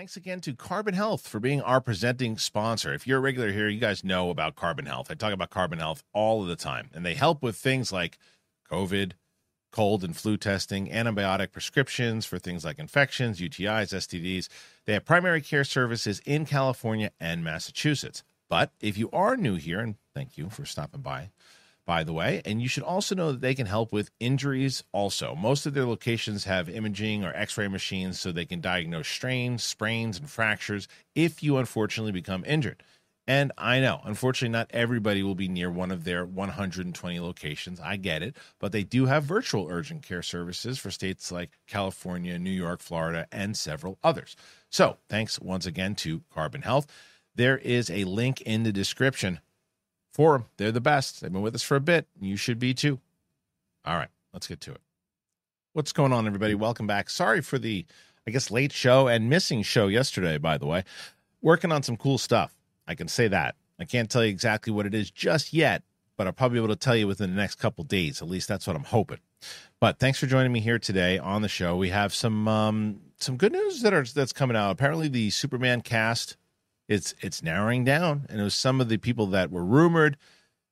Thanks again to Carbon Health for being our presenting sponsor. If you're a regular here, you guys know about Carbon Health. I talk about Carbon Health all of the time, and they help with things like COVID, cold and flu testing, antibiotic prescriptions for things like infections, UTIs, STDs. They have primary care services in California and Massachusetts. But if you are new here, and thank you for stopping by, by the way. And you should also know that they can help with injuries also. Most of their locations have imaging or x ray machines so they can diagnose strains, sprains, and fractures if you unfortunately become injured. And I know, unfortunately, not everybody will be near one of their 120 locations. I get it. But they do have virtual urgent care services for states like California, New York, Florida, and several others. So thanks once again to Carbon Health. There is a link in the description for them. They're the best. They've been with us for a bit. You should be too. All right, let's get to it. What's going on, everybody? Welcome back. Sorry for the, I guess, late show and missing show yesterday, by the way. Working on some cool stuff. I can say that. I can't tell you exactly what it is just yet, but I'll probably be able to tell you within the next couple days. At least that's what I'm hoping. But thanks for joining me here today on the show. We have some um, some good news that are that's coming out. Apparently, the Superman cast it's it's narrowing down, and it was some of the people that were rumored.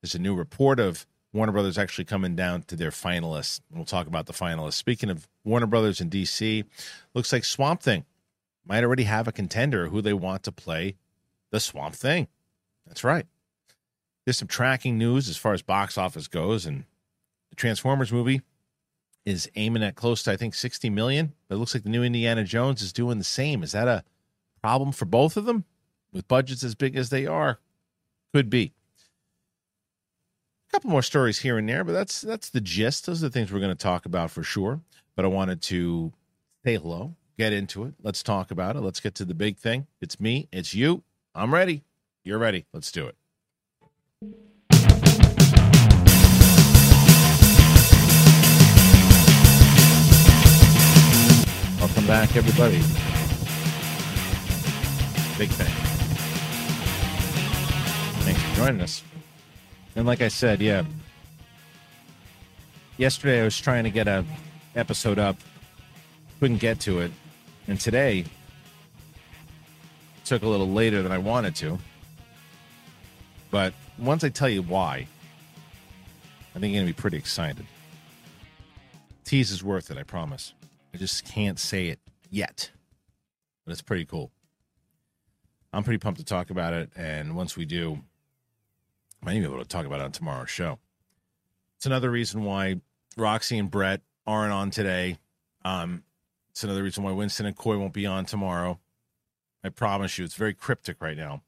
There's a new report of Warner Brothers actually coming down to their finalists. We'll talk about the finalists. Speaking of Warner Brothers in DC, looks like Swamp Thing might already have a contender who they want to play the Swamp Thing. That's right. There's some tracking news as far as box office goes, and the Transformers movie is aiming at close to I think 60 million. But it looks like the new Indiana Jones is doing the same. Is that a problem for both of them? With budgets as big as they are, could be. A couple more stories here and there, but that's that's the gist. Those are the things we're going to talk about for sure. But I wanted to say hello, get into it. Let's talk about it. Let's get to the big thing. It's me. It's you. I'm ready. You're ready. Let's do it. Welcome back, everybody. Big thing. Thanks for joining us. And like I said, yeah, yesterday I was trying to get a episode up, couldn't get to it, and today took a little later than I wanted to. But once I tell you why, I think you're gonna be pretty excited. Tease is worth it, I promise. I just can't say it yet, but it's pretty cool. I'm pretty pumped to talk about it, and once we do, might even be able to talk about it on tomorrow's show. It's another reason why Roxy and Brett aren't on today. Um, it's another reason why Winston and Coy won't be on tomorrow. I promise you, it's very cryptic right now.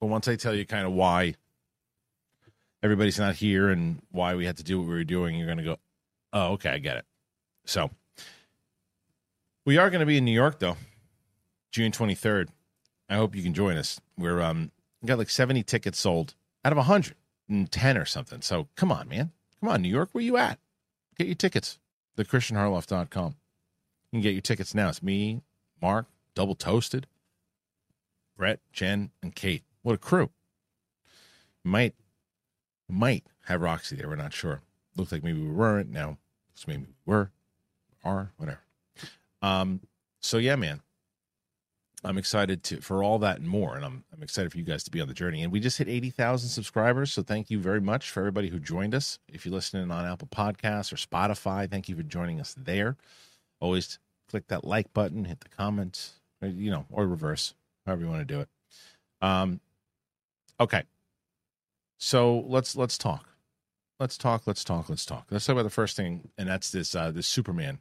But once I tell you kind of why everybody's not here and why we had to do what we were doing, you're going to go, oh, okay, I get it. So we are going to be in New York, though, June 23rd. I hope you can join us. We're um, got like 70 tickets sold out of 110 or something. So come on, man. Come on, New York, where you at? Get your tickets. TheKristianHarloff.com. You can get your tickets now. It's me, Mark, Double Toasted, Brett, Jen, and Kate. What a crew. Might might have Roxy there. We're not sure. Looks like maybe we weren't. Now looks maybe we were, are, whatever. Um. So yeah, man. I'm excited to for all that and more, and I'm I'm excited for you guys to be on the journey. And we just hit eighty thousand subscribers, so thank you very much for everybody who joined us. If you're listening on Apple Podcasts or Spotify, thank you for joining us there. Always click that like button, hit the comments, or, you know, or reverse, however you want to do it. Um, okay, so let's let's talk, let's talk, let's talk, let's talk. Let's talk about the first thing, and that's this uh, this Superman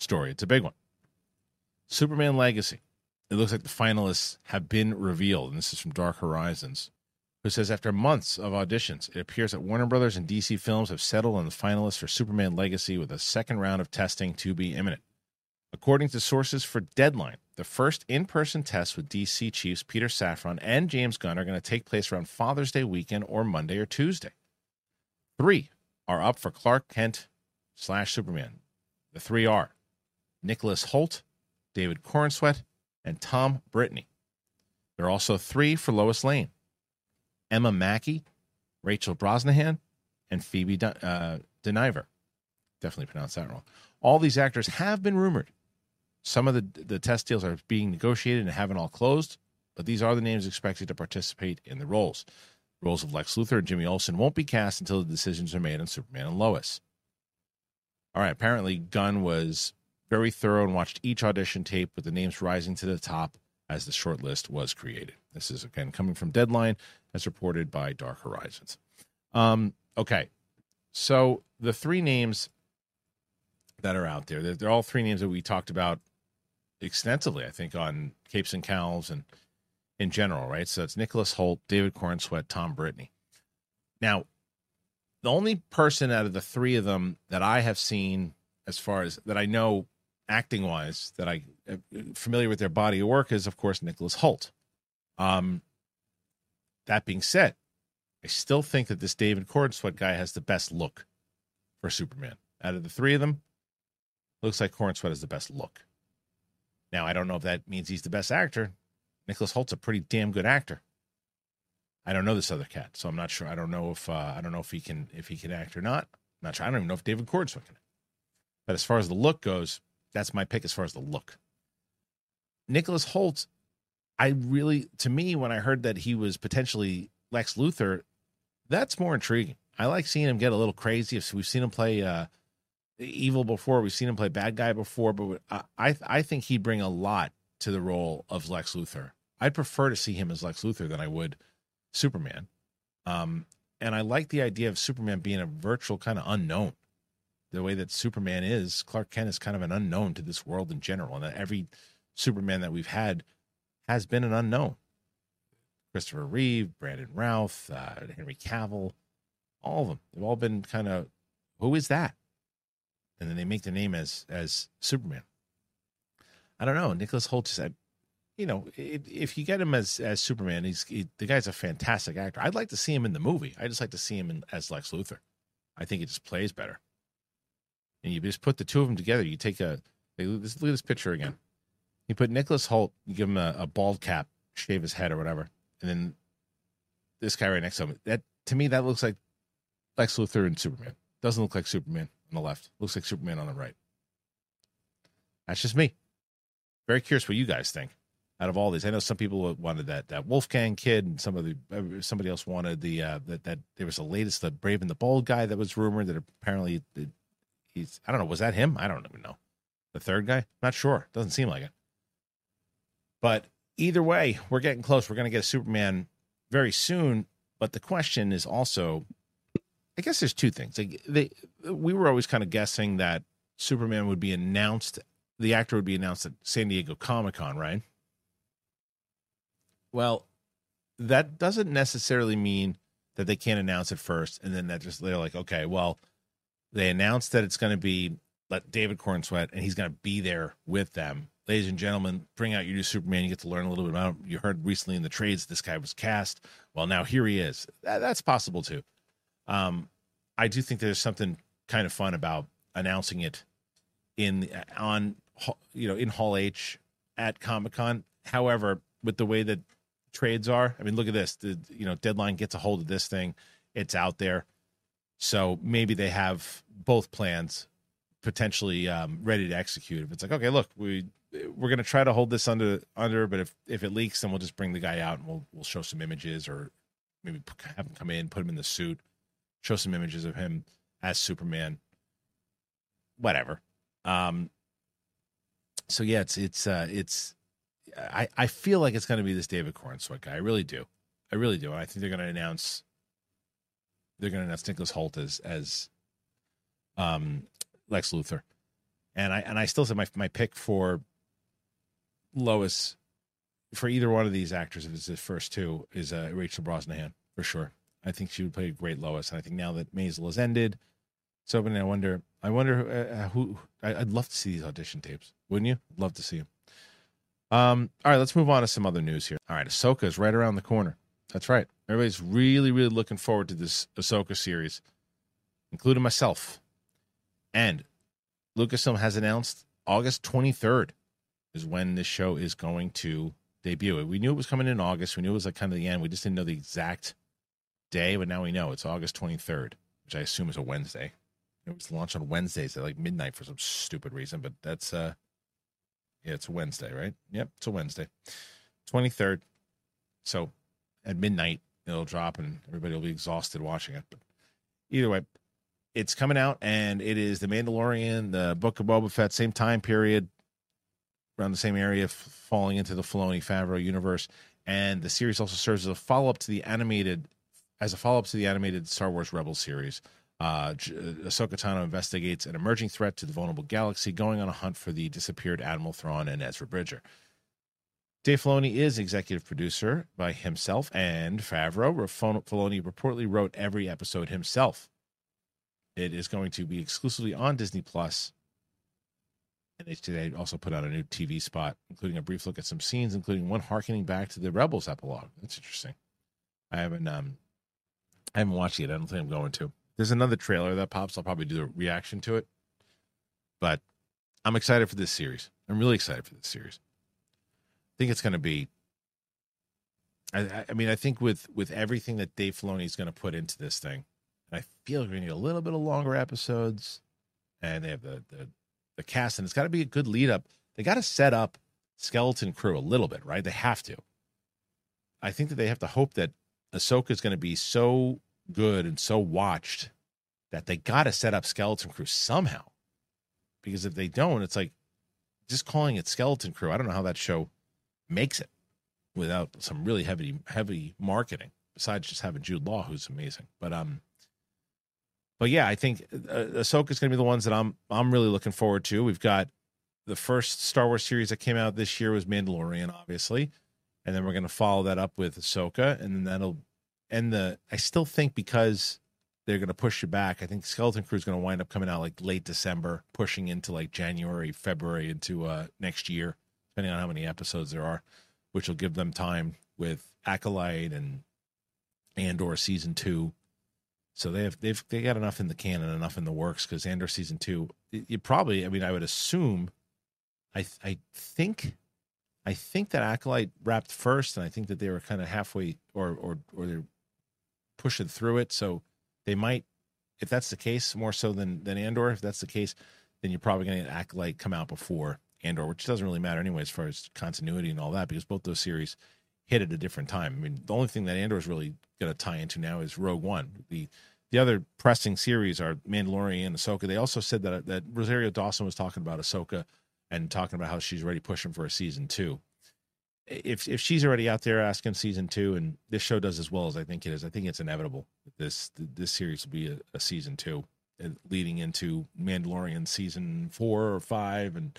story. It's a big one. Superman Legacy. It looks like the finalists have been revealed, and this is from Dark Horizons, who says after months of auditions, it appears that Warner Brothers and DC Films have settled on the finalists for Superman Legacy with a second round of testing to be imminent. According to sources for Deadline, the first in person tests with DC Chiefs Peter Safran and James Gunn are going to take place around Father's Day weekend or Monday or Tuesday. Three are up for Clark Kent slash Superman. The three are Nicholas Hoult, David Corenswet, and Tom Brittney. There are also three for Lois Lane Emma Mackey, Rachel Brosnahan, and Phoebe uh, Dynevor. Definitely pronounced that wrong. All these actors have been rumored Some of the the test deals are being negotiated and haven't all closed, but these are the names expected to participate in the roles. The roles of Lex Luthor and Jimmy Olsen won't be cast until the decisions are made on Superman and Lois. All right, apparently Gunn was very thorough and watched each audition tape with the names rising to the top as the short list was created. This is again coming from Deadline, as reported by Dark Horizons. Um, okay, so the three names that are out there, they're, they're all three names that we talked about extensively, I think, on Capes and Cowls and in general, right? So it's Nicholas Hoult, David Corenswet, Tom Brittney. Now, the only person out of the three of them that I have seen, as far as that I know acting wise, that I am familiar with their body of work is, of course, Nicholas Hoult. Um, that being said, I still think that this David Corenswet guy has the best look for Superman. Out of the three of them, looks like Corenswet has the best look. Now, I don't know if that means he's the best actor. Nicholas Hoult's a pretty damn good actor. I don't know this other cat, so I'm not sure. I don't know if uh, I don't know if he can if he can act or not. I'm not sure. I don't even know if David Corenswet can. But as far as the look goes, that's my pick as far as the look. Nicholas Hoult, I really to me when I heard that he was potentially Lex Luthor, that's more intriguing. I like seeing him get a little crazy. We've seen him play uh, evil before. We've seen him play bad guy before, but I I think he'd bring a lot to the role of Lex Luthor. I'd prefer to see him as Lex Luthor than I would Superman. Um, and I like the idea of Superman being a virtual kind of unknown. The way that Superman is, Clark Kent is kind of an unknown to this world in general, and that every Superman that we've had has been an unknown. Christopher Reeve, Brandon Routh, uh, Henry Cavill, all of them. They've all been kind of, who is that? And then they make their name as as Superman. I don't know. Nicholas Hoult is, you know, if you get him as as Superman, he's he, the guy's a fantastic actor. I'd like to see him in the movie. I just like to see him in, as Lex Luthor. I think he just plays better. And you just put the two of them together. You take a look at this picture again. You put Nicholas Hoult, you give him a, a bald cap, shave his head or whatever, and then this guy right next to him. That to me, that looks like Lex Luthor and Superman. Doesn't look like Superman on the left. Looks like Superman on the right. That's just me. Very curious what you guys think out of all these. I know some people wanted that that Wolfgang kid, and some of the uh, somebody else wanted the uh, that that there was the latest the Brave and the Bold guy that was rumored that apparently he's I don't know was that him? I don't even know. The third guy, not sure. Doesn't seem like it. But either way, we're getting close. We're going to get a Superman very soon. But the question is also, I guess there's two things. Like they, we were always kind of guessing that Superman would be announced the actor would be announced at San Diego Comic Con, right? Well, that doesn't necessarily mean that they can't announce it first, and then that just they're like, okay, well, they announced that it's going to be let David Corenswet, and he's going to be there with them. Ladies and gentlemen, bring out your new Superman. You get to learn a little bit about him. You heard recently in the trades this guy was cast. Well, now here he is. That, that's possible too. Um, I do think there's something kind of fun about announcing it in on you know in Hall H at Comic Con. However, with the way that trades are, I mean, look at this. The you know deadline gets a hold of this thing, it's out there. So maybe they have both plans potentially um, ready to execute. If it's like, okay, look, we we're going to try to hold this under under, but if if it leaks, then we'll just bring the guy out and we'll we'll show some images or maybe have him come in, put him in the suit, show some images of him as Superman. Whatever. Um, so yeah, it's it's uh, it's I I feel like it's going to be this David Corenswet guy. I really do. I really do. And I think they're going to announce they're going to announce Nicholas Hoult as as um Lex Luthor. And I and I still say my my pick for Lois for either one of these actors, if it's the first two, is uh, Rachel Brosnahan for sure. I think she would play a great Lois. And I think now that Maisel has ended, so I wonder, I wonder uh, who. I'd love to see these audition tapes, wouldn't you? I'd love to see them. Um, all right, let's move on to some other news here. All right, Ahsoka is right around the corner. That's right. Everybody's really, really looking forward to this Ahsoka series, including myself. And Lucasfilm has announced August 23rd is when this show is going to debut. We knew it was coming in August. We knew it was like kind of the end. We just didn't know the exact day, but now we know it's August 23rd, which I assume is a Wednesday. It was launched on Wednesdays at like midnight for some stupid reason, but that's uh Yeah, it's a Wednesday, right? Yep, it's a Wednesday. 23rd. So at midnight, it'll drop and everybody will be exhausted watching it. But either way, it's coming out and it is The Mandalorian, the Book of Boba Fett, same time period, around the same area, falling into the Filoni Favreau universe. And the series also serves as a follow up to the animated, as a follow up to the animated Star Wars Rebels series. Uh, Ahsoka Tano investigates an emerging threat to the vulnerable galaxy, going on a hunt for the disappeared Admiral Thrawn and Ezra Bridger. Dave Filoni is executive producer by himself and Favreau. Filoni reportedly wrote every episode himself. It is going to be exclusively on Disney Plus. And they today also put out a new TV spot, including a brief look at some scenes, including one harkening back to the Rebels epilogue. That's interesting. I haven't um I haven't watched it. I don't think I'm going to. There's another trailer that pops. I'll probably do a reaction to it. But I'm excited for this series. I'm really excited for this series. Think it's going to be. I, I mean, I think with with everything that Dave Filoni is going to put into this thing, I feel like to need a little bit of longer episodes, and they have the the the cast, and it's got to be a good lead up. They got to set up Skeleton Crew a little bit, right? They have to. I think that they have to hope that Ahsoka is going to be so good and so watched that they got to set up Skeleton Crew somehow. Because if they don't, it's like just calling it Skeleton Crew. I don't know how that show makes it without some really heavy heavy marketing. Besides just having Jude Law, who's amazing. But um, but yeah, I think uh, Ahsoka is going to be the ones that I'm I'm really looking forward to. We've got the first Star Wars series that came out this year was Mandalorian, obviously, and then we're going to follow that up with Ahsoka, and then that'll end the I still think because they're going to push it back. I think Skeleton Crew is going to wind up coming out like late December, pushing into like January, February into uh next year, depending on how many episodes there are, which will give them time with Acolyte and Andor season two. So they have they've they got enough in the can and enough in the works because Andor season two. You probably, I mean, I would assume, I I think I think that Acolyte wrapped first, and I think that they were kind of halfway, or or or they're pushing through it. So they might, if that's the case, more so than than Andor. If that's the case, then you're probably going to get Acolyte come out before Andor, which doesn't really matter anyway as far as continuity and all that, because both those series hit at a different time. I mean, the only thing that Andor is really going to tie into now is Rogue One. The the other pressing series are Mandalorian and Ahsoka. They also said that that Rosario Dawson was talking about Ahsoka and talking about how she's already pushing for a season two if if she's already out there asking season two, and this show does as well as I think it is, I think it's inevitable this this series will be a, a season two, leading into Mandalorian season four or five, and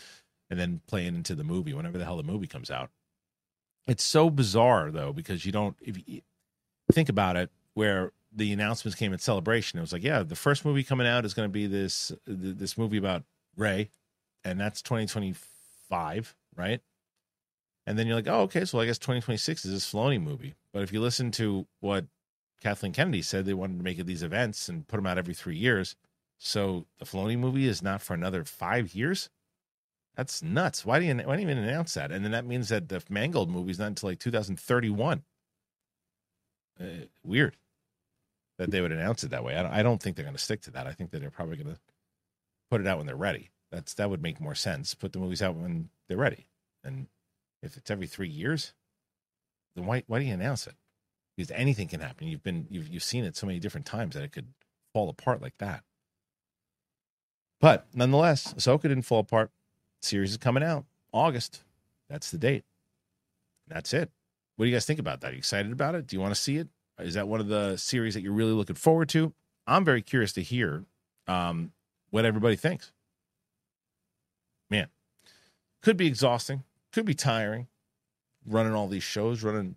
and then playing into the movie whenever the hell the movie comes out. It's so bizarre though because you don't if you think about it, where the announcements came at Celebration, it was like, yeah, the first movie coming out is going to be this this movie about Rey, and that's 2025, right? And then you're like, oh, okay, so I guess 2026 is this Filoni movie. But if you listen to what Kathleen Kennedy said, they wanted to make it these events and put them out every three years. So the Filoni movie is not for another five years. That's nuts. Why do you why do you even announce that? And then that means that the Mangold movie's not until like 2031. Uh, weird that they would announce it that way. I don't, I don't think they're going to stick to that. I think that they're probably going to put it out when they're ready. That's that would make more sense. Put the movies out when they're ready, and if it's every three years, then why why do you announce it? Because anything can happen. You've been you've you've seen it so many different times that it could fall apart like that. But nonetheless, Ahsoka didn't fall apart. Series is coming out August. That's the date. That's it. What do you guys think about that? Are you excited about it? Do you want to see it? Is that one of the series that you're really looking forward to? I'm very curious to hear um, what everybody thinks. Man, could be exhausting could be tiring running all these shows, running,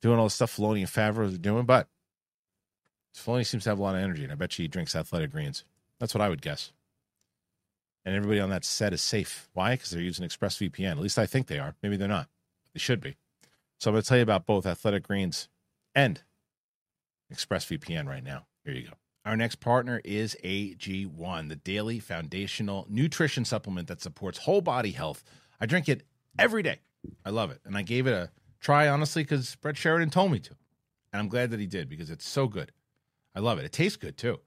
doing all the stuff Filoni and Favreau are doing, but Filoni seems to have a lot of energy, and I bet she drinks athletic greens. That's what I would guess. And everybody on that set is safe. Why? Because they're using ExpressVPN. At least I think they are. Maybe they're not. They should be. So I'm going to tell you about both athletic greens and ExpressVPN right now. Here you go. Our next partner is AG1, the daily foundational nutrition supplement that supports whole body health. I drink it every day. I love it. And I gave it a try, honestly, because Brett Sheridan told me to. And I'm glad that he did because it's so good. I love it. It tastes good too.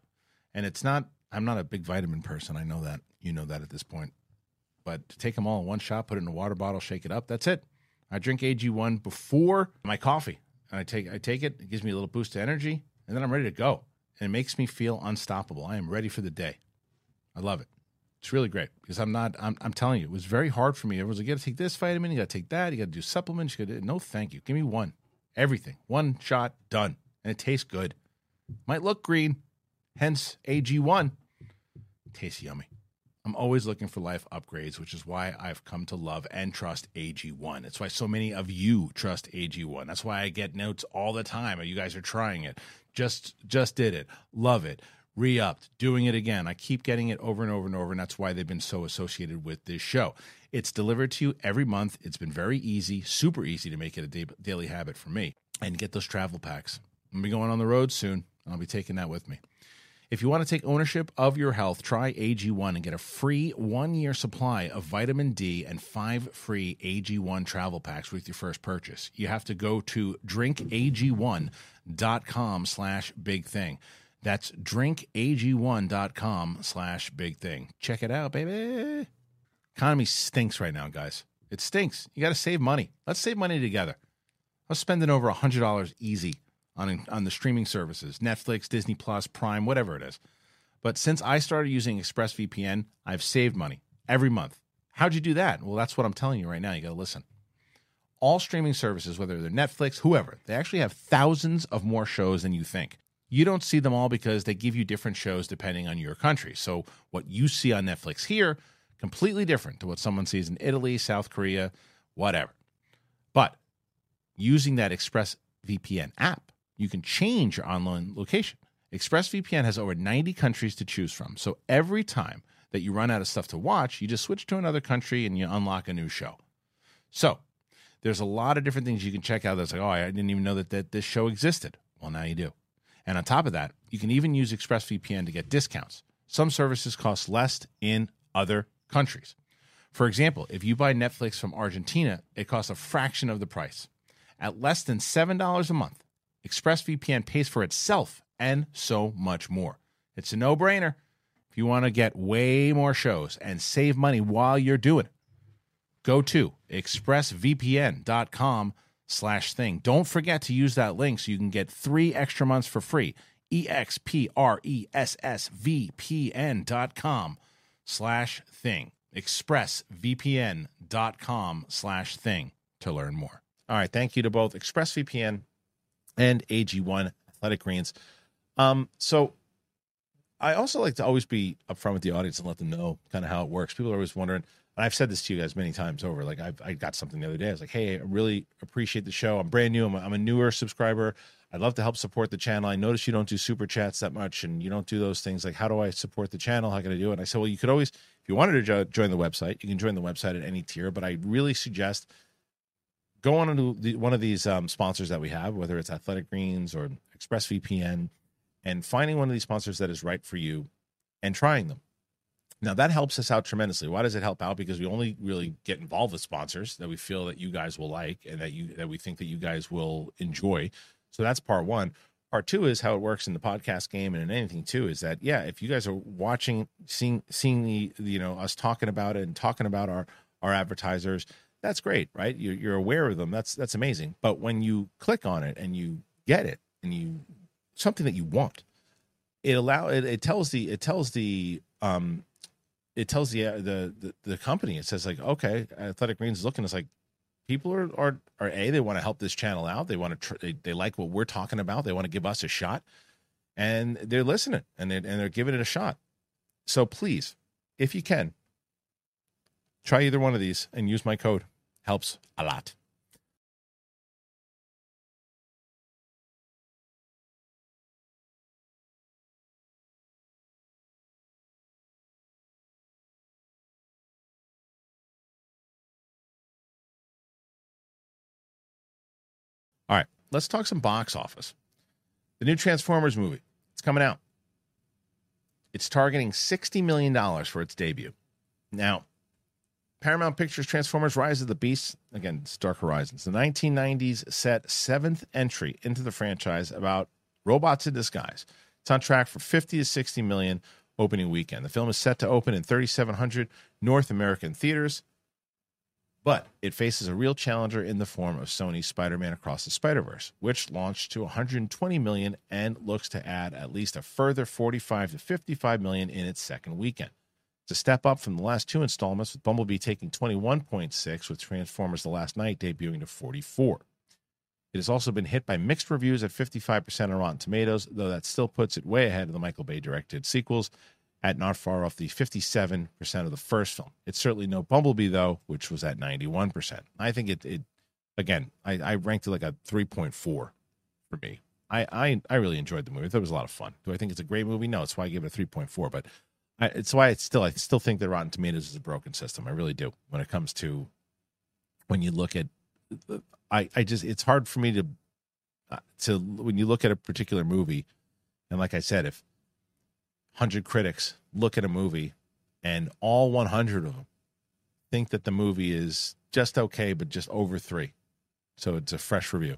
And it's not, I'm not a big vitamin person. I know that. You know that at this point. but to take them all in one shot, put it in a water bottle, shake it up, that's it. I drink AG1 before my coffee. And I take I take it, it gives me a little boost of energy, and then I'm ready to go. And it makes me feel unstoppable. I am ready for the day. I love it. It's really great because I'm not. I'm, I'm telling you, it was very hard for me. Everyone's like, you got to take this vitamin, you got to take that, you got to do supplements. You got to no, thank you. Give me one, everything, one shot, done, and it tastes good. Might look green, hence AG1. Tastes yummy. I'm always looking for life upgrades, which is why I've come to love and trust AG1. It's why so many of you trust AG1. That's why I get notes all the time. You guys are trying it. Just just did it. Love it re-upped, doing it again. I keep getting it over and over and over, and that's why they've been so associated with this show. It's delivered to you every month. It's been very easy, super easy to make it a daily habit for me. And get those travel packs. I'm gonna be going on the road soon, and I'll be taking that with me. If you want to take ownership of your health, try AG1 and get a free one year supply of vitamin D and five free AG1 travel packs with your first purchase. You have to go to drinkag1.com slash big thing. That's drinkag1.com slash big thing. Check it out, baby. Economy stinks right now, guys. It stinks. You got to save money. Let's save money together. I was spending over $100 easy on, on the streaming services Netflix, Disney Plus, Prime, whatever it is. But since I started using ExpressVPN, I've saved money every month. How'd you do that? Well, that's what I'm telling you right now. You got to listen. All streaming services, whether they're Netflix, whoever, they actually have thousands of more shows than you think you don't see them all because they give you different shows depending on your country. So what you see on Netflix here, completely different to what someone sees in Italy, South Korea, whatever. But using that ExpressVPN app, you can change your online location. ExpressVPN has over 90 countries to choose from. So every time that you run out of stuff to watch, you just switch to another country and you unlock a new show. So there's a lot of different things you can check out that's like, oh, I didn't even know that, that this show existed. Well, now you do. And on top of that, you can even use ExpressVPN to get discounts. Some services cost less in other countries. For example, if you buy Netflix from Argentina, it costs a fraction of the price. At less than $7 a month, ExpressVPN pays for itself and so much more. It's a no brainer if you want to get way more shows and save money while you're doing it. Go to expressvpn.com slash thing. Don't forget to use that link so you can get three extra months for free. E-X-P-R-E-S-S-V-P-N dot com slash thing. ExpressVPN.com slash thing to learn more. All right. Thank you to both ExpressVPN and AG1 Athletic Greens. Um, so I also like to always be upfront with the audience and let them know kind of how it works. People are always wondering, and I've said this to you guys many times over. Like I've, I got something the other day. I was like, hey, I really appreciate the show. I'm brand new. I'm a, I'm a newer subscriber. I'd love to help support the channel. I notice you don't do super chats that much, and you don't do those things. Like, how do I support the channel? How can I do it? And I said, well, you could always, if you wanted to jo- join the website, you can join the website at any tier. But I really suggest go on to one of these um, sponsors that we have, whether it's Athletic Greens or ExpressVPN, and finding one of these sponsors that is right for you and trying them now that helps us out tremendously. Why does it help out? Because we only really get involved with sponsors that we feel that you guys will like and that you that we think that you guys will enjoy. So that's part one. Part two is how it works in the podcast game and in anything too. Is that yeah, if you guys are watching, seeing seeing the you know us talking about it and talking about our our advertisers, that's great, right? You're, you're aware of them. That's that's amazing. But when you click on it and you get it and you something that you want, it allow it, it tells the it tells the um it tells the, the the the company. It says like okay athletic greens is looking. It's like people are are are a they want to help this channel out. They want to tr- they, they like what we're talking about. They want to give us a shot. And they're listening and they and they're giving it a shot. So please if you can try either one of these and use my code helps a lot All right, let's talk some box office. The new Transformers movie, it's coming out. It's targeting $60 million for its debut. Now, Paramount Pictures Transformers Rise of the Beast, again, it's Dark Horizons, the 1990s set seventh entry into the franchise about robots in disguise. It's on track for 50 to 60 million opening weekend. The film is set to open in 3,700 North American theaters, but it faces a real challenger in the form of Sony's Spider-Man Across the Spider-Verse, which launched to 120 million and looks to add at least a further 45 to 55 million in its second weekend. It's a step up from the last two installments, with Bumblebee taking 21.6, with Transformers The Last Knight debuting to 44. It has also been hit by mixed reviews at 55% on Rotten Tomatoes, though that still puts it way ahead of the Michael Bay directed sequels at not far off the 57% of the first film. It's certainly no Bumblebee, though, which was at 91%. I think it, it again, I, I ranked it like a 3.4 for me. I, I, I really enjoyed the movie. I thought it was a lot of fun. Do I think it's a great movie? No, it's why I give it a 3.4. But I, it's why it's still I still think that Rotten Tomatoes is a broken system. I really do. When it comes to when you look at I I just it's hard for me to uh, to when you look at a particular movie and like I said if 100 critics look at a movie and all 100 of them think that the movie is just okay but just over 3 so it's a fresh review.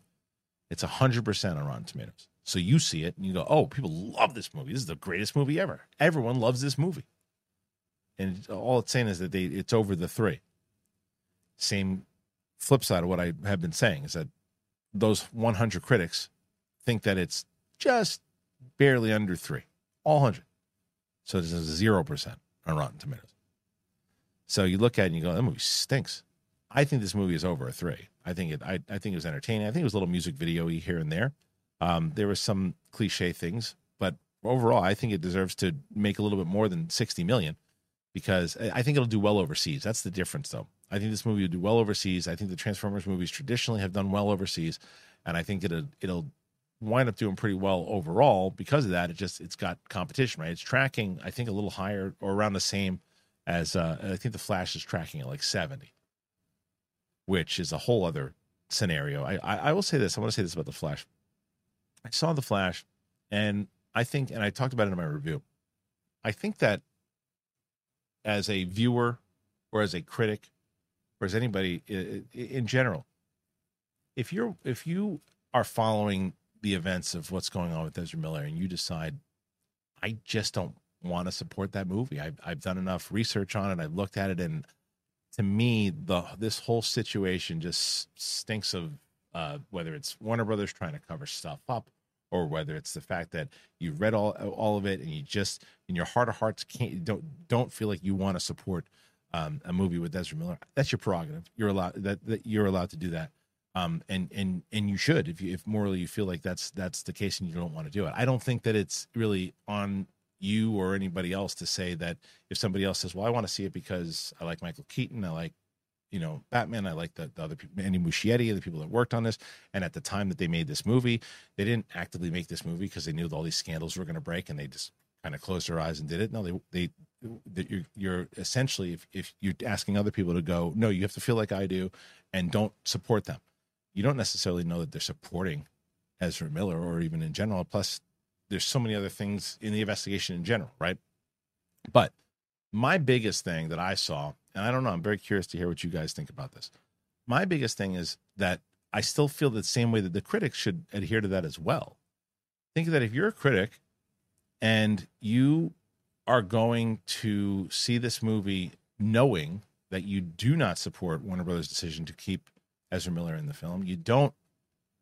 It's 100% on Rotten Tomatoes so you see it and you go, oh, people love this movie. This is the greatest movie ever. Everyone loves this movie. And all it's saying is that they it's over the three. Same flip side of what I have been saying is that those 100 critics think that it's just barely under three, all 100. So this is 0% on Rotten Tomatoes. So you look at it and you go, that movie stinks. I think this movie is over a three. I think it. I, I think it was entertaining. I think it was a little music video here and there. Um, there were some cliche things, but overall, I think it deserves to make a little bit more than 60 million because I think it'll do well overseas. That's the difference, though. I think this movie will do well overseas. I think the Transformers movies traditionally have done well overseas, and I think it'll it'll wind up doing pretty well overall because of that. It just it's got competition, right? It's tracking, I think, a little higher or around the same as uh, I think the Flash is tracking at like 70, which is a whole other scenario. I I, I will say this. I want to say this about the Flash. I saw The Flash, and I think, and I talked about it in my review. I think that as a viewer or as a critic or as anybody in general, if you're if you are following the events of what's going on with Ezra Miller and you decide, I just don't want to support that movie. I've I've done enough research on it. I've looked at it, and to me, the this whole situation just stinks of uh, whether it's Warner Brothers trying to cover stuff up or whether it's the fact that you read all all of it and you just in your heart of hearts can't don't don't feel like you want to support um, a movie with Ezra Miller. That's your prerogative. You're allowed that, that you're allowed to do that. Um, and and and you should if you if morally you feel like that's that's the case and you don't want to do it. I don't think that it's really on you or anybody else to say that if somebody else says, "Well, I want to see it because I like Michael Keaton, I like you know Batman. I like the, the other people, Andy Muschietti, the people that worked on this. And at the time that they made this movie, they didn't actively make this movie because they knew all these scandals were going to break, and they just kind of closed their eyes and did it. No, they they that you're, you're essentially if, if you're asking other people to go, no, you have to feel like I do, and don't support them. You don't necessarily know that they're supporting Ezra Miller or even in general. Plus, there's so many other things in the investigation in general, right? But my biggest thing that I saw and I don't know, I'm very curious to hear what you guys think about this. My biggest thing is that I still feel the same way that the critics should adhere to that as well. Think that if you're a critic and you are going to see this movie knowing that you do not support Warner Brothers' decision to keep Ezra Miller in the film, you don't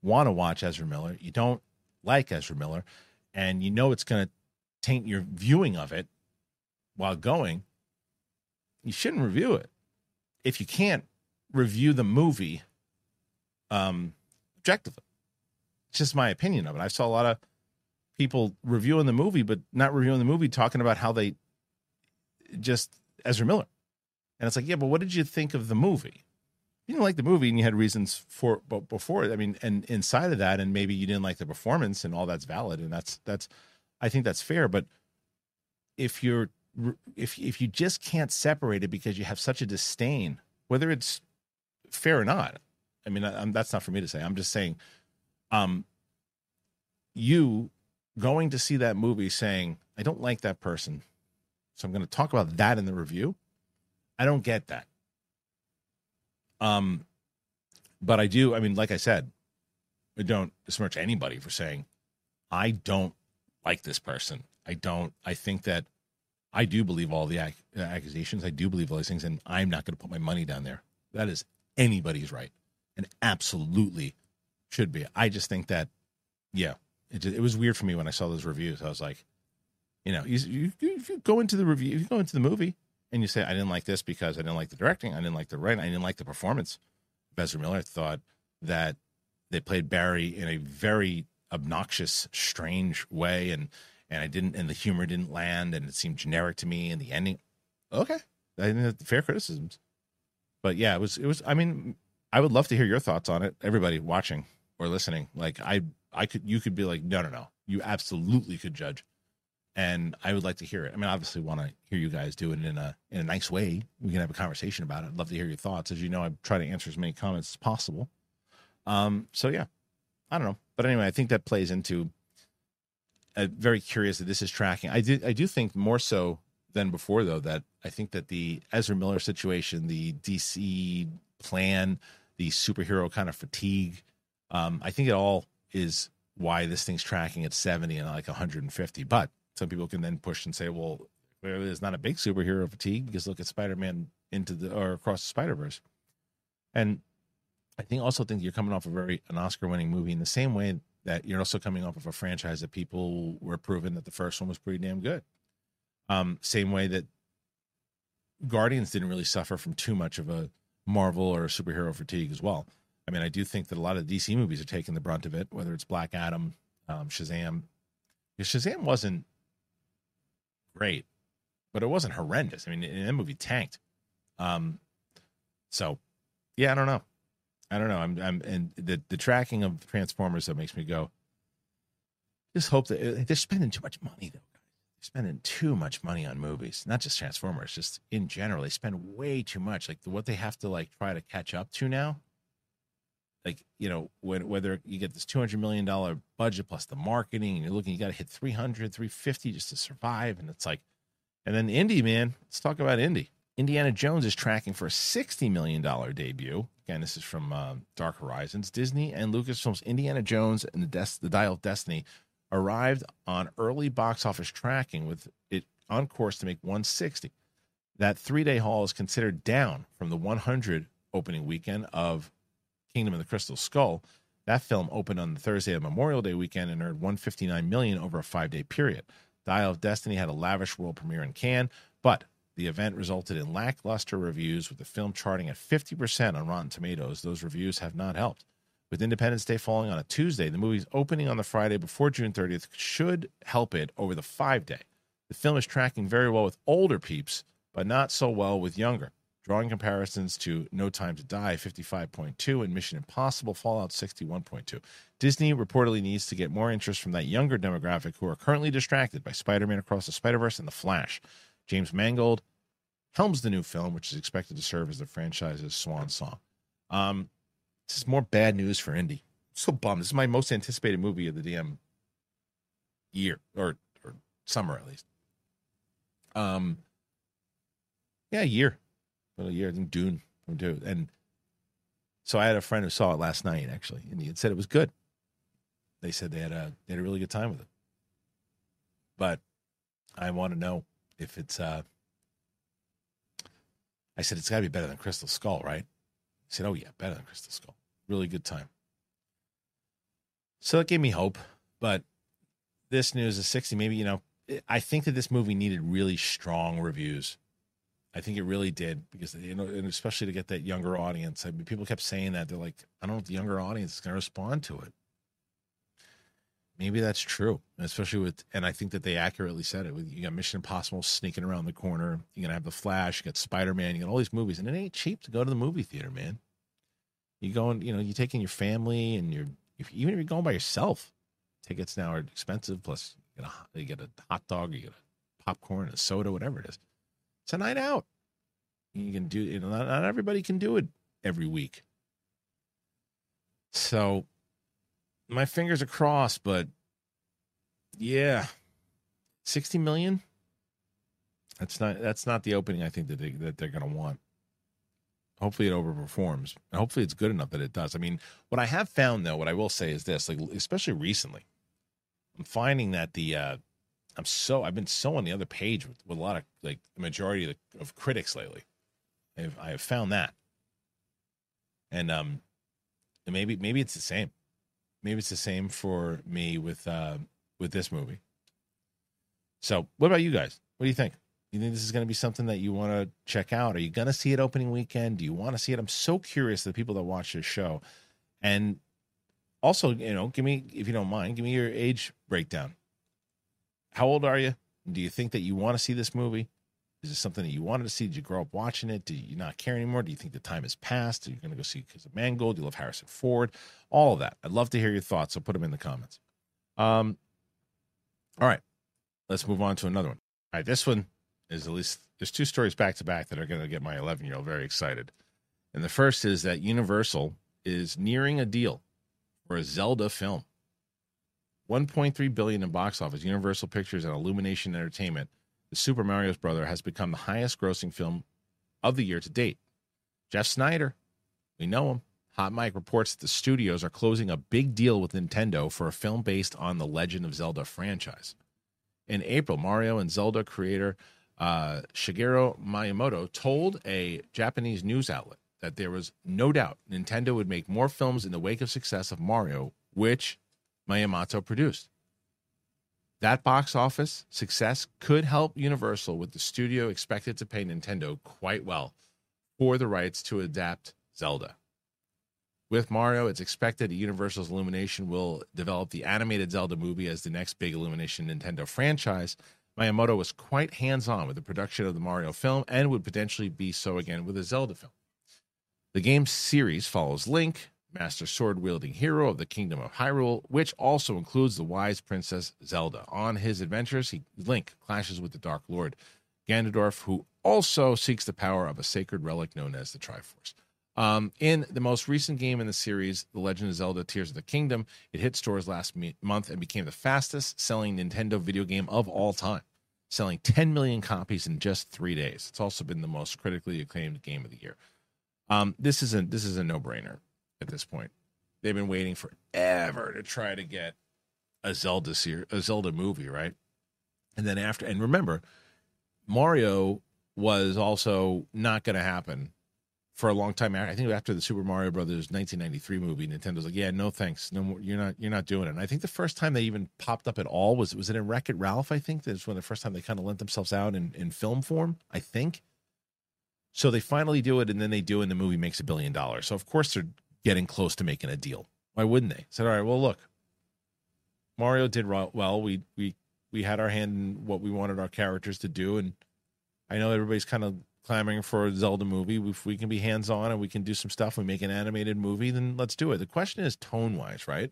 want to watch Ezra Miller, you don't like Ezra Miller, and you know it's going to taint your viewing of it while going, you shouldn't review it. If you can't review the movie um objectively. It's just my opinion of it. I saw a lot of people reviewing the movie, but not reviewing the movie, talking about how they just Ezra Miller. And it's like, yeah, but what did you think of the movie? You didn't like the movie, and you had reasons for but before. I mean, and inside of that, and maybe you didn't like the performance, and all that's valid, and that's that's, I think that's fair. But if you're if if you just can't separate it because you have such a disdain, whether it's fair or not. I mean, I, that's not for me to say. I'm just saying, um, you going to see that movie saying, I don't like that person, so I'm going to talk about that in the review. I don't get that. Um, but I do. I mean, like I said, I don't besmirch anybody for saying I don't like this person. I don't. I think that I do believe all the ac- uh, accusations. I do believe all these things, and I'm not going to put my money down there. That is anybody's right, and absolutely should be. I just think that, yeah, it, it was weird for me when I saw those reviews. I was like, you know, you, you, if you go into the review, if you go into the movie and you say, I didn't like this because I didn't like the directing, I didn't like the writing, I didn't like the performance. Ezra Miller thought that they played Barry in a very obnoxious, strange way, and and I didn't, and the humor didn't land, and it seemed generic to me, and the ending. Okay, I think fair criticisms, but yeah, it was it was. I mean, I would love to hear your thoughts on it. Everybody watching or listening, like I I could you could be like, no, no, no, you absolutely could judge, and I would like to hear it. I mean, obviously, want to hear you guys do it in a in a nice way. We can have a conversation about it. I'd love to hear your thoughts. As you know, I try to answer as many comments as possible. Um, so yeah, I don't know, but anyway, I think that plays into. Uh, very curious that this is tracking. I did. I do think more so than before, though, that I think that the Ezra Miller situation, the DC plan, the superhero kind of fatigue, um, I think it all is why this thing's tracking at 70 and like 150. But some people can then push and say, well, there's not a big superhero fatigue because look at Spider-Man into the or across the Spider-Verse. And I think also think you're coming off a very an Oscar-winning movie in the same way that you're also coming off of a franchise that people were proven that the first one was pretty damn good. Um, same way that Guardians didn't really suffer from too much of a Marvel or superhero fatigue as well. I mean, I do think that a lot of DC movies are taking the brunt of it, whether it's Black Adam, um, Shazam. Shazam wasn't great, but it wasn't horrendous. I mean, that movie tanked. Um, so yeah, I don't know. I don't know. I'm, I'm, and the the tracking of Transformers that makes me go. Just hope that they're spending too much money though. They're spending too much money on movies, not just Transformers, just in general. They spend way too much. Like what they have to like try to catch up to now like you know when, whether you get this 200 million dollar budget plus the marketing and you're looking you got to hit 300 350 just to survive and it's like and then Indy man let's talk about Indy Indiana Jones is tracking for a 60 million dollar debut again this is from uh, Dark Horizons Disney and Lucasfilm's Indiana Jones and the Des- the Dial of Destiny arrived on early box office tracking with it on course to make 160 that three day haul is considered down from the 100 opening weekend of Kingdom of the Crystal Skull. That film opened on the Thursday of Memorial Day weekend and earned 159 million over a five-day period. Dial of Destiny had a lavish world premiere in Cannes, but the event resulted in lackluster reviews, with the film charting at 50% on Rotten Tomatoes. Those reviews have not helped. With Independence Day falling on a Tuesday, the movie's opening on the Friday before June 30th should help it over the five day. The film is tracking very well with older peeps, but not so well with younger drawing comparisons to No Time to Die 55.2 and Mission Impossible Fallout 61.2. Disney reportedly needs to get more interest from that younger demographic who are currently distracted by Spider-Man Across the Spider-Verse and The Flash. James Mangold helms the new film, which is expected to serve as the franchise's swan song. Um, this is more bad news for Indy. So bummed. This is my most anticipated movie of the damn year or or summer at least. Um, yeah, year a year. I think Dune Dune. And so I had a friend who saw it last night actually, and he had said it was good. They said they had a they had a really good time with it. But I want to know if it's uh I said it's gotta be better than Crystal Skull, right? He said, Oh yeah, better than Crystal Skull. Really good time. So that gave me hope. But this news is 60, maybe, you know, I think that this movie needed really strong reviews I think it really did because you know, and especially to get that younger audience. I mean, people kept saying that they're like, I don't know if the younger audience is going to respond to it. Maybe that's true, especially with, and I think that they accurately said it. You got Mission Impossible sneaking around the corner. You're gonna have the Flash. You got Spider Man. You got all these movies, and it ain't cheap to go to the movie theater, man. You going, you know, you taking your family, and you're if, even if you're going by yourself, tickets now are expensive. Plus, you get a, you get a hot dog, you get a popcorn, a soda, whatever it is. It's a night out. You can do you know, not, not everybody can do it every week. So my fingers are crossed, but yeah. 60 million? That's not that's not the opening I think that they that they're gonna want. Hopefully it overperforms. And hopefully it's good enough that it does. I mean, what I have found though, what I will say is this, like especially recently, I'm finding that the uh I'm so I've been so on the other page with, with a lot of like the majority of, the, of critics lately. I've I have found that, and um, and maybe maybe it's the same. Maybe it's the same for me with uh with this movie. So, what about you guys? What do you think? You think this is going to be something that you want to check out? Are you going to see it opening weekend? Do you want to see it? I'm so curious the people that watch this show, and also, you know, give me if you don't mind, give me your age breakdown. How old are you? Do you think that you want to see this movie? Is it something that you wanted to see? Did you grow up watching it? Do you not care anymore? Do you think the time has passed? Are you going to go see because of Mangold? Do you love Harrison Ford? All of that. I'd love to hear your thoughts. So put them in the comments. Um, all right, let's move on to another one. All right, this one is at least there's two stories back to back that are going to get my 11 year old very excited. And the first is that Universal is nearing a deal for a Zelda film. 1.3 billion in box office. Universal Pictures and Illumination Entertainment. Super Mario Brother has become the highest grossing film of the year to date. Jeff Sneider, we know him. Hot Mic reports that the studios are closing a big deal with Nintendo for a film based on the Legend of Zelda franchise. In April, Mario and Zelda creator uh, Shigeru Miyamoto told a Japanese news outlet that there was no doubt Nintendo would make more films in the wake of success of Mario, which Miyamoto produced. That box office success could help Universal, with the studio expected to pay Nintendo quite well for the rights to adapt Zelda. With Mario, it's expected that Universal's Illumination will develop the animated Zelda movie as the next big Illumination Nintendo franchise. Miyamoto was quite hands on with the production of the Mario film and would potentially be so again with a Zelda film. The game series follows Link, master sword wielding hero of the Kingdom of Hyrule, which also includes the wise princess Zelda. On his adventures, he, Link clashes with the Dark Lord Ganondorf, who also seeks the power of a sacred relic known as the Triforce. Um, in the most recent game in the series, The Legend of Zelda Tears of the Kingdom, it hit stores last me- month and became the fastest selling Nintendo video game of all time, selling 10 million copies in just three days. It's also been the most critically acclaimed game of the year. Um, this is a this is a no brainer at this point. They've been waiting forever to try to get a Zelda series, a Zelda movie, right? And then after, and remember, Mario was also not going to happen for a long time. I think after the Super Mario Brothers 1993 movie, Nintendo's like, "Yeah, no thanks, no more. You're not, you're not doing it." And I think the first time they even popped up at all was was it in Wreck It Ralph? I think that's when the first time they kind of lent themselves out in in film form. I think. So they finally do it, and then they do, and the movie makes a billion dollars. So of course they're getting close to making a deal. Why wouldn't they? Said, all right, well, look, Mario did well. We we we had our hand in what we wanted our characters to do, and I know everybody's kind of clamoring for a Zelda movie. If we can be hands on and we can do some stuff, we make an animated movie, then let's do it. The question is tone wise, right?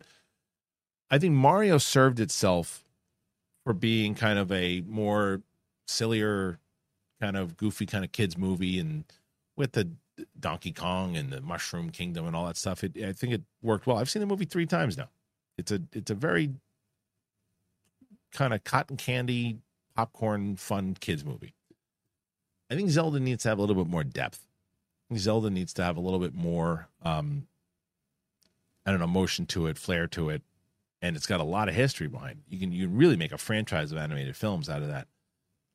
I think Mario served itself for being kind of a more sillier kind of goofy kind of kids movie and with the Donkey Kong and the Mushroom Kingdom and all that stuff. It, I think it worked well. I've seen the movie three times now. It's a it's a very kind of cotton candy popcorn fun kids movie. I think Zelda needs to have a little bit more depth. Zelda needs to have a little bit more um I don't know, motion to it, flair to it, and it's got a lot of history behind. It. You can you really make a franchise of animated films out of that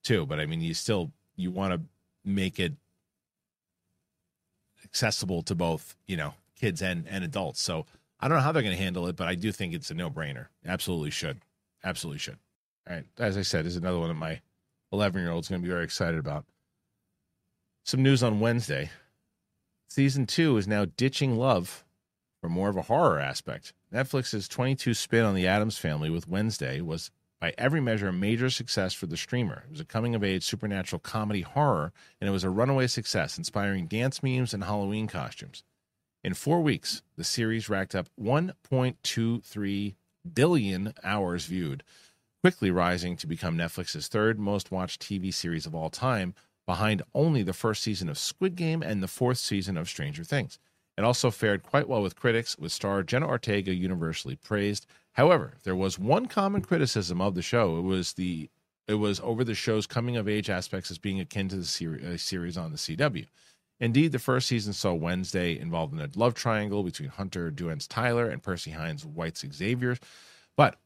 too. But I mean, you still you want to make it accessible to both, you know, kids and and adults. So I don't know how they're going to handle it, but I do think it's a no brainer. Absolutely should. Absolutely should. All right. As I said, is another one that my 11 year old's going to be very excited about. Some news on Wednesday. Season two is now ditching love for more of a horror aspect. Netflix's 22 spin on the Addams family with Wednesday was by every measure, a major success for the streamer. It was a coming of age supernatural comedy horror, and it was a runaway success, inspiring dance memes and Halloween costumes. In four weeks, the series racked up 1.23 billion hours viewed, quickly rising to become Netflix's third most watched TV series of all time, behind only the first season of Squid Game and the fourth season of Stranger Things. It also fared quite well with critics, with star Jenna Ortega universally praised. However, there was one common criticism of the show. It was the it was over the show's coming of age aspects as being akin to the seri- uh, series on the CW. Indeed, the first season saw Wednesday involved in a love triangle between Hunter Doohan's Tyler and Percy Hynes White's Xavier. But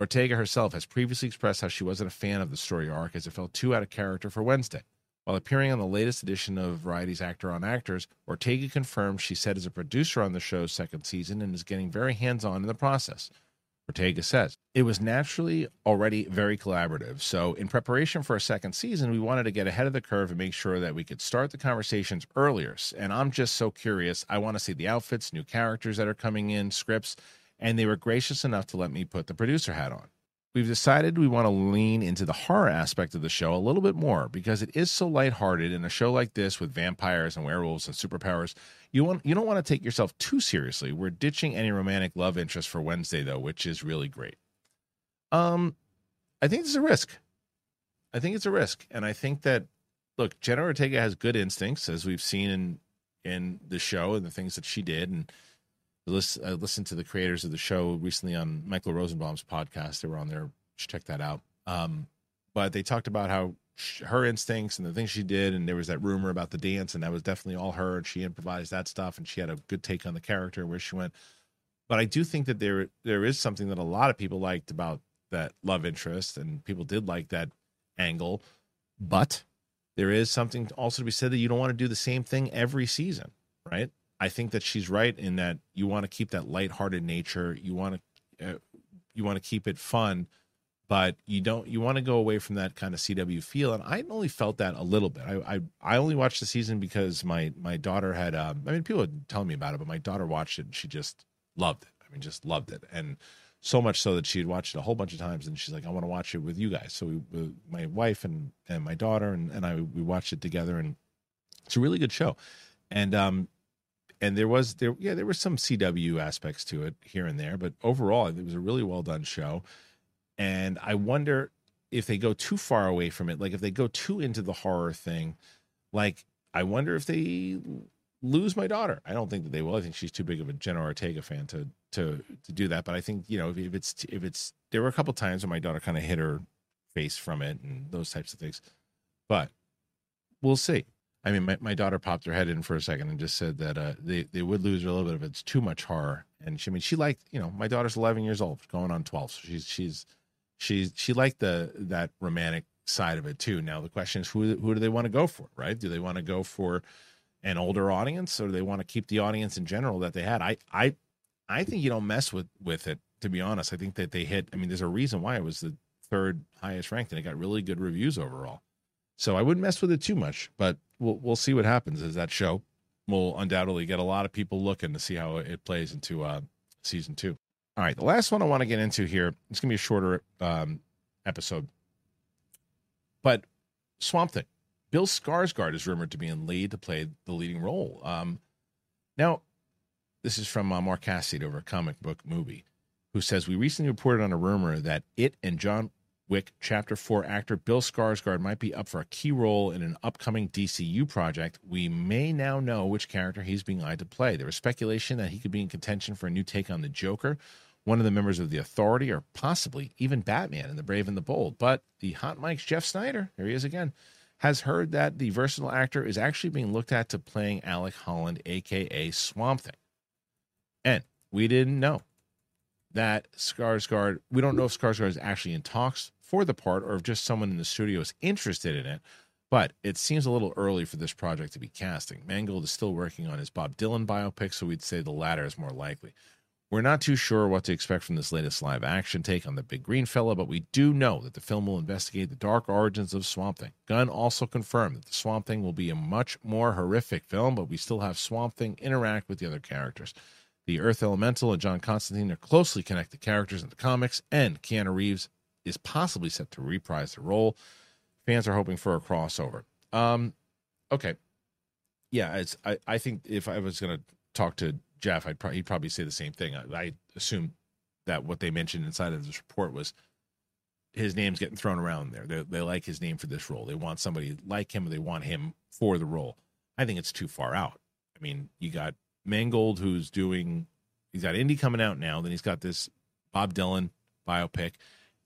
Ortega herself has previously expressed how she wasn't a fan of the story arc as it felt too out of character for Wednesday. While appearing on the latest edition of Variety's Actor on Actors, Ortega confirmed she said as a producer on the show's second season and is getting very hands on in the process. Ortega says, It was naturally already very collaborative. So, in preparation for a second season, we wanted to get ahead of the curve and make sure that we could start the conversations earlier. And I'm just so curious. I want to see the outfits, new characters that are coming in, scripts, and they were gracious enough to let me put the producer hat on. We've decided we want to lean into the horror aspect of the show a little bit more because it is so lighthearted in a show like this with vampires and werewolves and superpowers you want you don't want to take yourself too seriously. We're ditching any romantic love interest for Wednesday though, which is really great. Um, I think it's a risk. I think it's a risk, and I think that look, Jenna Ortega has good instincts, as we've seen in in the show and the things that she did. And I listened to the creators of the show recently on Michael Rosenbaum's podcast. They were on there. Check that out. Um, but they talked about how her instincts and the things she did and there was that rumor about the dance and that was definitely all her and she improvised that stuff and she had a good take on the character where she went but i do think that there there is something that a lot of people liked about that love interest and people did like that angle but there is something also to be said that you don't want to do the same thing every season right i think that she's right in that you want to keep that lighthearted nature you want to uh, you want to keep it fun but you don't you want to go away from that kind of CW feel and I only felt that a little bit. I I, I only watched the season because my my daughter had um, I mean people telling me about it but my daughter watched it and she just loved it. I mean just loved it and so much so that she had watched it a whole bunch of times and she's like I want to watch it with you guys. So we, my wife and and my daughter and and I we watched it together and it's a really good show. And um and there was there yeah there were some CW aspects to it here and there but overall it was a really well done show and I wonder if they go too far away from it, like if they go too into the horror thing, like I wonder if they lose my daughter. I don't think that they will. I think she's too big of a Jenna Ortega fan to to to do that. But I think you know if, if it's if it's there were a couple times when my daughter kind of hit her face from it and those types of things. But we'll see. I mean, my, my daughter popped her head in for a second and just said that uh, they they would lose her a little bit if it's too much horror. And she, I mean, she liked you know my daughter's 11 years old, going on 12, so she's she's she she liked the that romantic side of it too. Now the question is who who do they want to go for, right? Do they want to go for an older audience or do they want to keep the audience in general that they had? I I I think you don't mess with with it to be honest. I think that they hit I mean there's a reason why it was the third highest ranked and it got really good reviews overall. So I wouldn't mess with it too much, but we'll we'll see what happens as that show will undoubtedly get a lot of people looking to see how it plays into uh season 2. All right, the last one I want to get into here. It's to be a shorter um, episode, but Swamp Thing. Bill Skarsgård is rumored to be in lead to play the leading role. Um, now, this is from uh, Mark Cassidy over at Comic Book Movie, who says we recently reported on a rumor that it and John Wick Chapter 4 actor Bill Skarsgård might be up for a key role in an upcoming DCU project. We may now know which character he's being eyed to play. There was speculation that he could be in contention for a new take on the Joker, one of the members of the Authority, or possibly even Batman in The Brave and the Bold. But the Hot Mic's Jeff Sneider, here he is again, has heard that the versatile actor is actually being looked at to playing Alec Holland, aka Swamp Thing. And we didn't know that Skarsgård, we don't know if Skarsgård is actually in talks for the part or if just someone in the studio is interested in it. But it seems a little early for this project to be casting. Mangold is still working on his Bob Dylan biopic, so we'd say the latter is more likely. We're not too sure what to expect from this latest live action take on the big green fella, but we do know that the film will investigate the dark origins of Swamp Thing. Gunn also confirmed that the Swamp Thing will be a much more horrific film, but we still have Swamp Thing interact with the other characters. The Earth Elemental and John Constantine are closely connected characters in the comics, and Keanu Reeves is possibly set to reprise the role. Fans are hoping for a crossover. Um, okay, yeah, it's I, I think if I was going to talk to Jeff, I'd probably, he'd probably say the same thing. I, I assume that what they mentioned inside of this report was his name's getting thrown around there. They, they like his name for this role. They want somebody like him, or they want him for the role. I think it's too far out. I mean, you got Mangold, who's doing, he's got Indy coming out now. Then he's got this Bob Dylan biopic,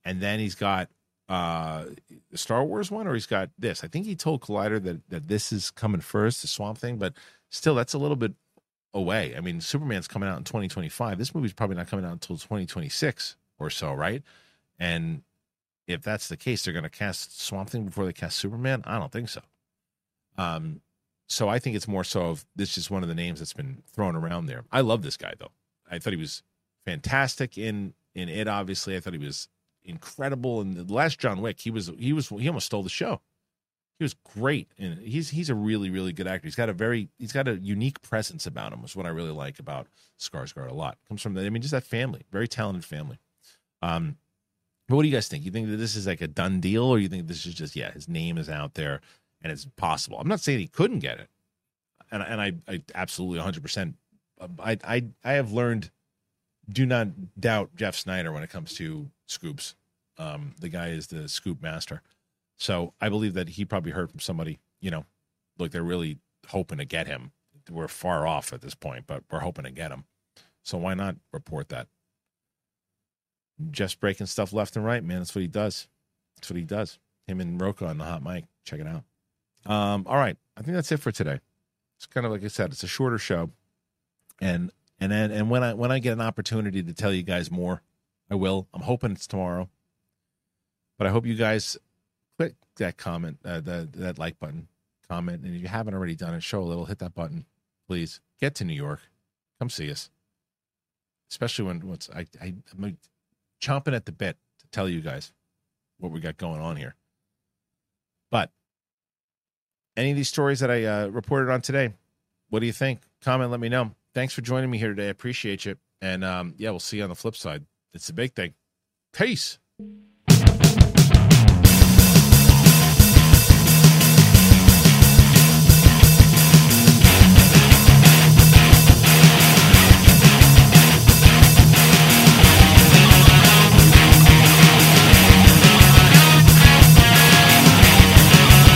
and then he's got uh the Star Wars one, or he's got this. I think he told Collider that that this is coming first, the Swamp Thing, but still, that's a little bit away. I mean, Superman's coming out in 2025. This movie's probably not coming out until 2026 or so, right? And if that's the case, they're going to cast Swamp Thing before they cast Superman. I don't think so. Um, so I think it's more so of this is one of the names that's been thrown around there. I love this guy though. I thought he was fantastic in in it. Obviously, I thought he was incredible in the last John Wick. He was he was he almost stole the show. He was great, and he's he's a really really good actor. He's got a very he's got a unique presence about him. Is what I really like about Skarsgård a lot. Comes from that. I mean just that family, very talented family. Um, but what do you guys think? You think that this is like a done deal, or you think this is just yeah, his name is out there and it's possible? I'm not saying he couldn't get it, and and I I absolutely 100. percent I I I have learned. Do not doubt Jeff Sneider when it comes to scoops. Um, the guy is the scoop master. So I believe that he probably heard from somebody, you know, look, they're really hoping to get him. We're far off at this point, but we're hoping to get him. So why not report that? Just breaking stuff left and right, man. That's what he does. That's what he does. Him and Rocha on the hot mic. Check it out. Um, all right. I think that's it for today. It's kind of like I said, it's a shorter show. And and then and when I when I get an opportunity to tell you guys more, I will. I'm hoping it's tomorrow. But I hope you guys click that comment, uh, that like button, comment. And if you haven't already done it, show a little, hit that button, please. Get to New York. Come see us. Especially when what's I, I I'm chomping at the bit to tell you guys what we got going on here. But any of these stories that I uh, reported on today, what do you think? Comment, let me know. Thanks for joining me here today. I appreciate you. And um, yeah, we'll see you on the flip side. It's a big thing. Peace.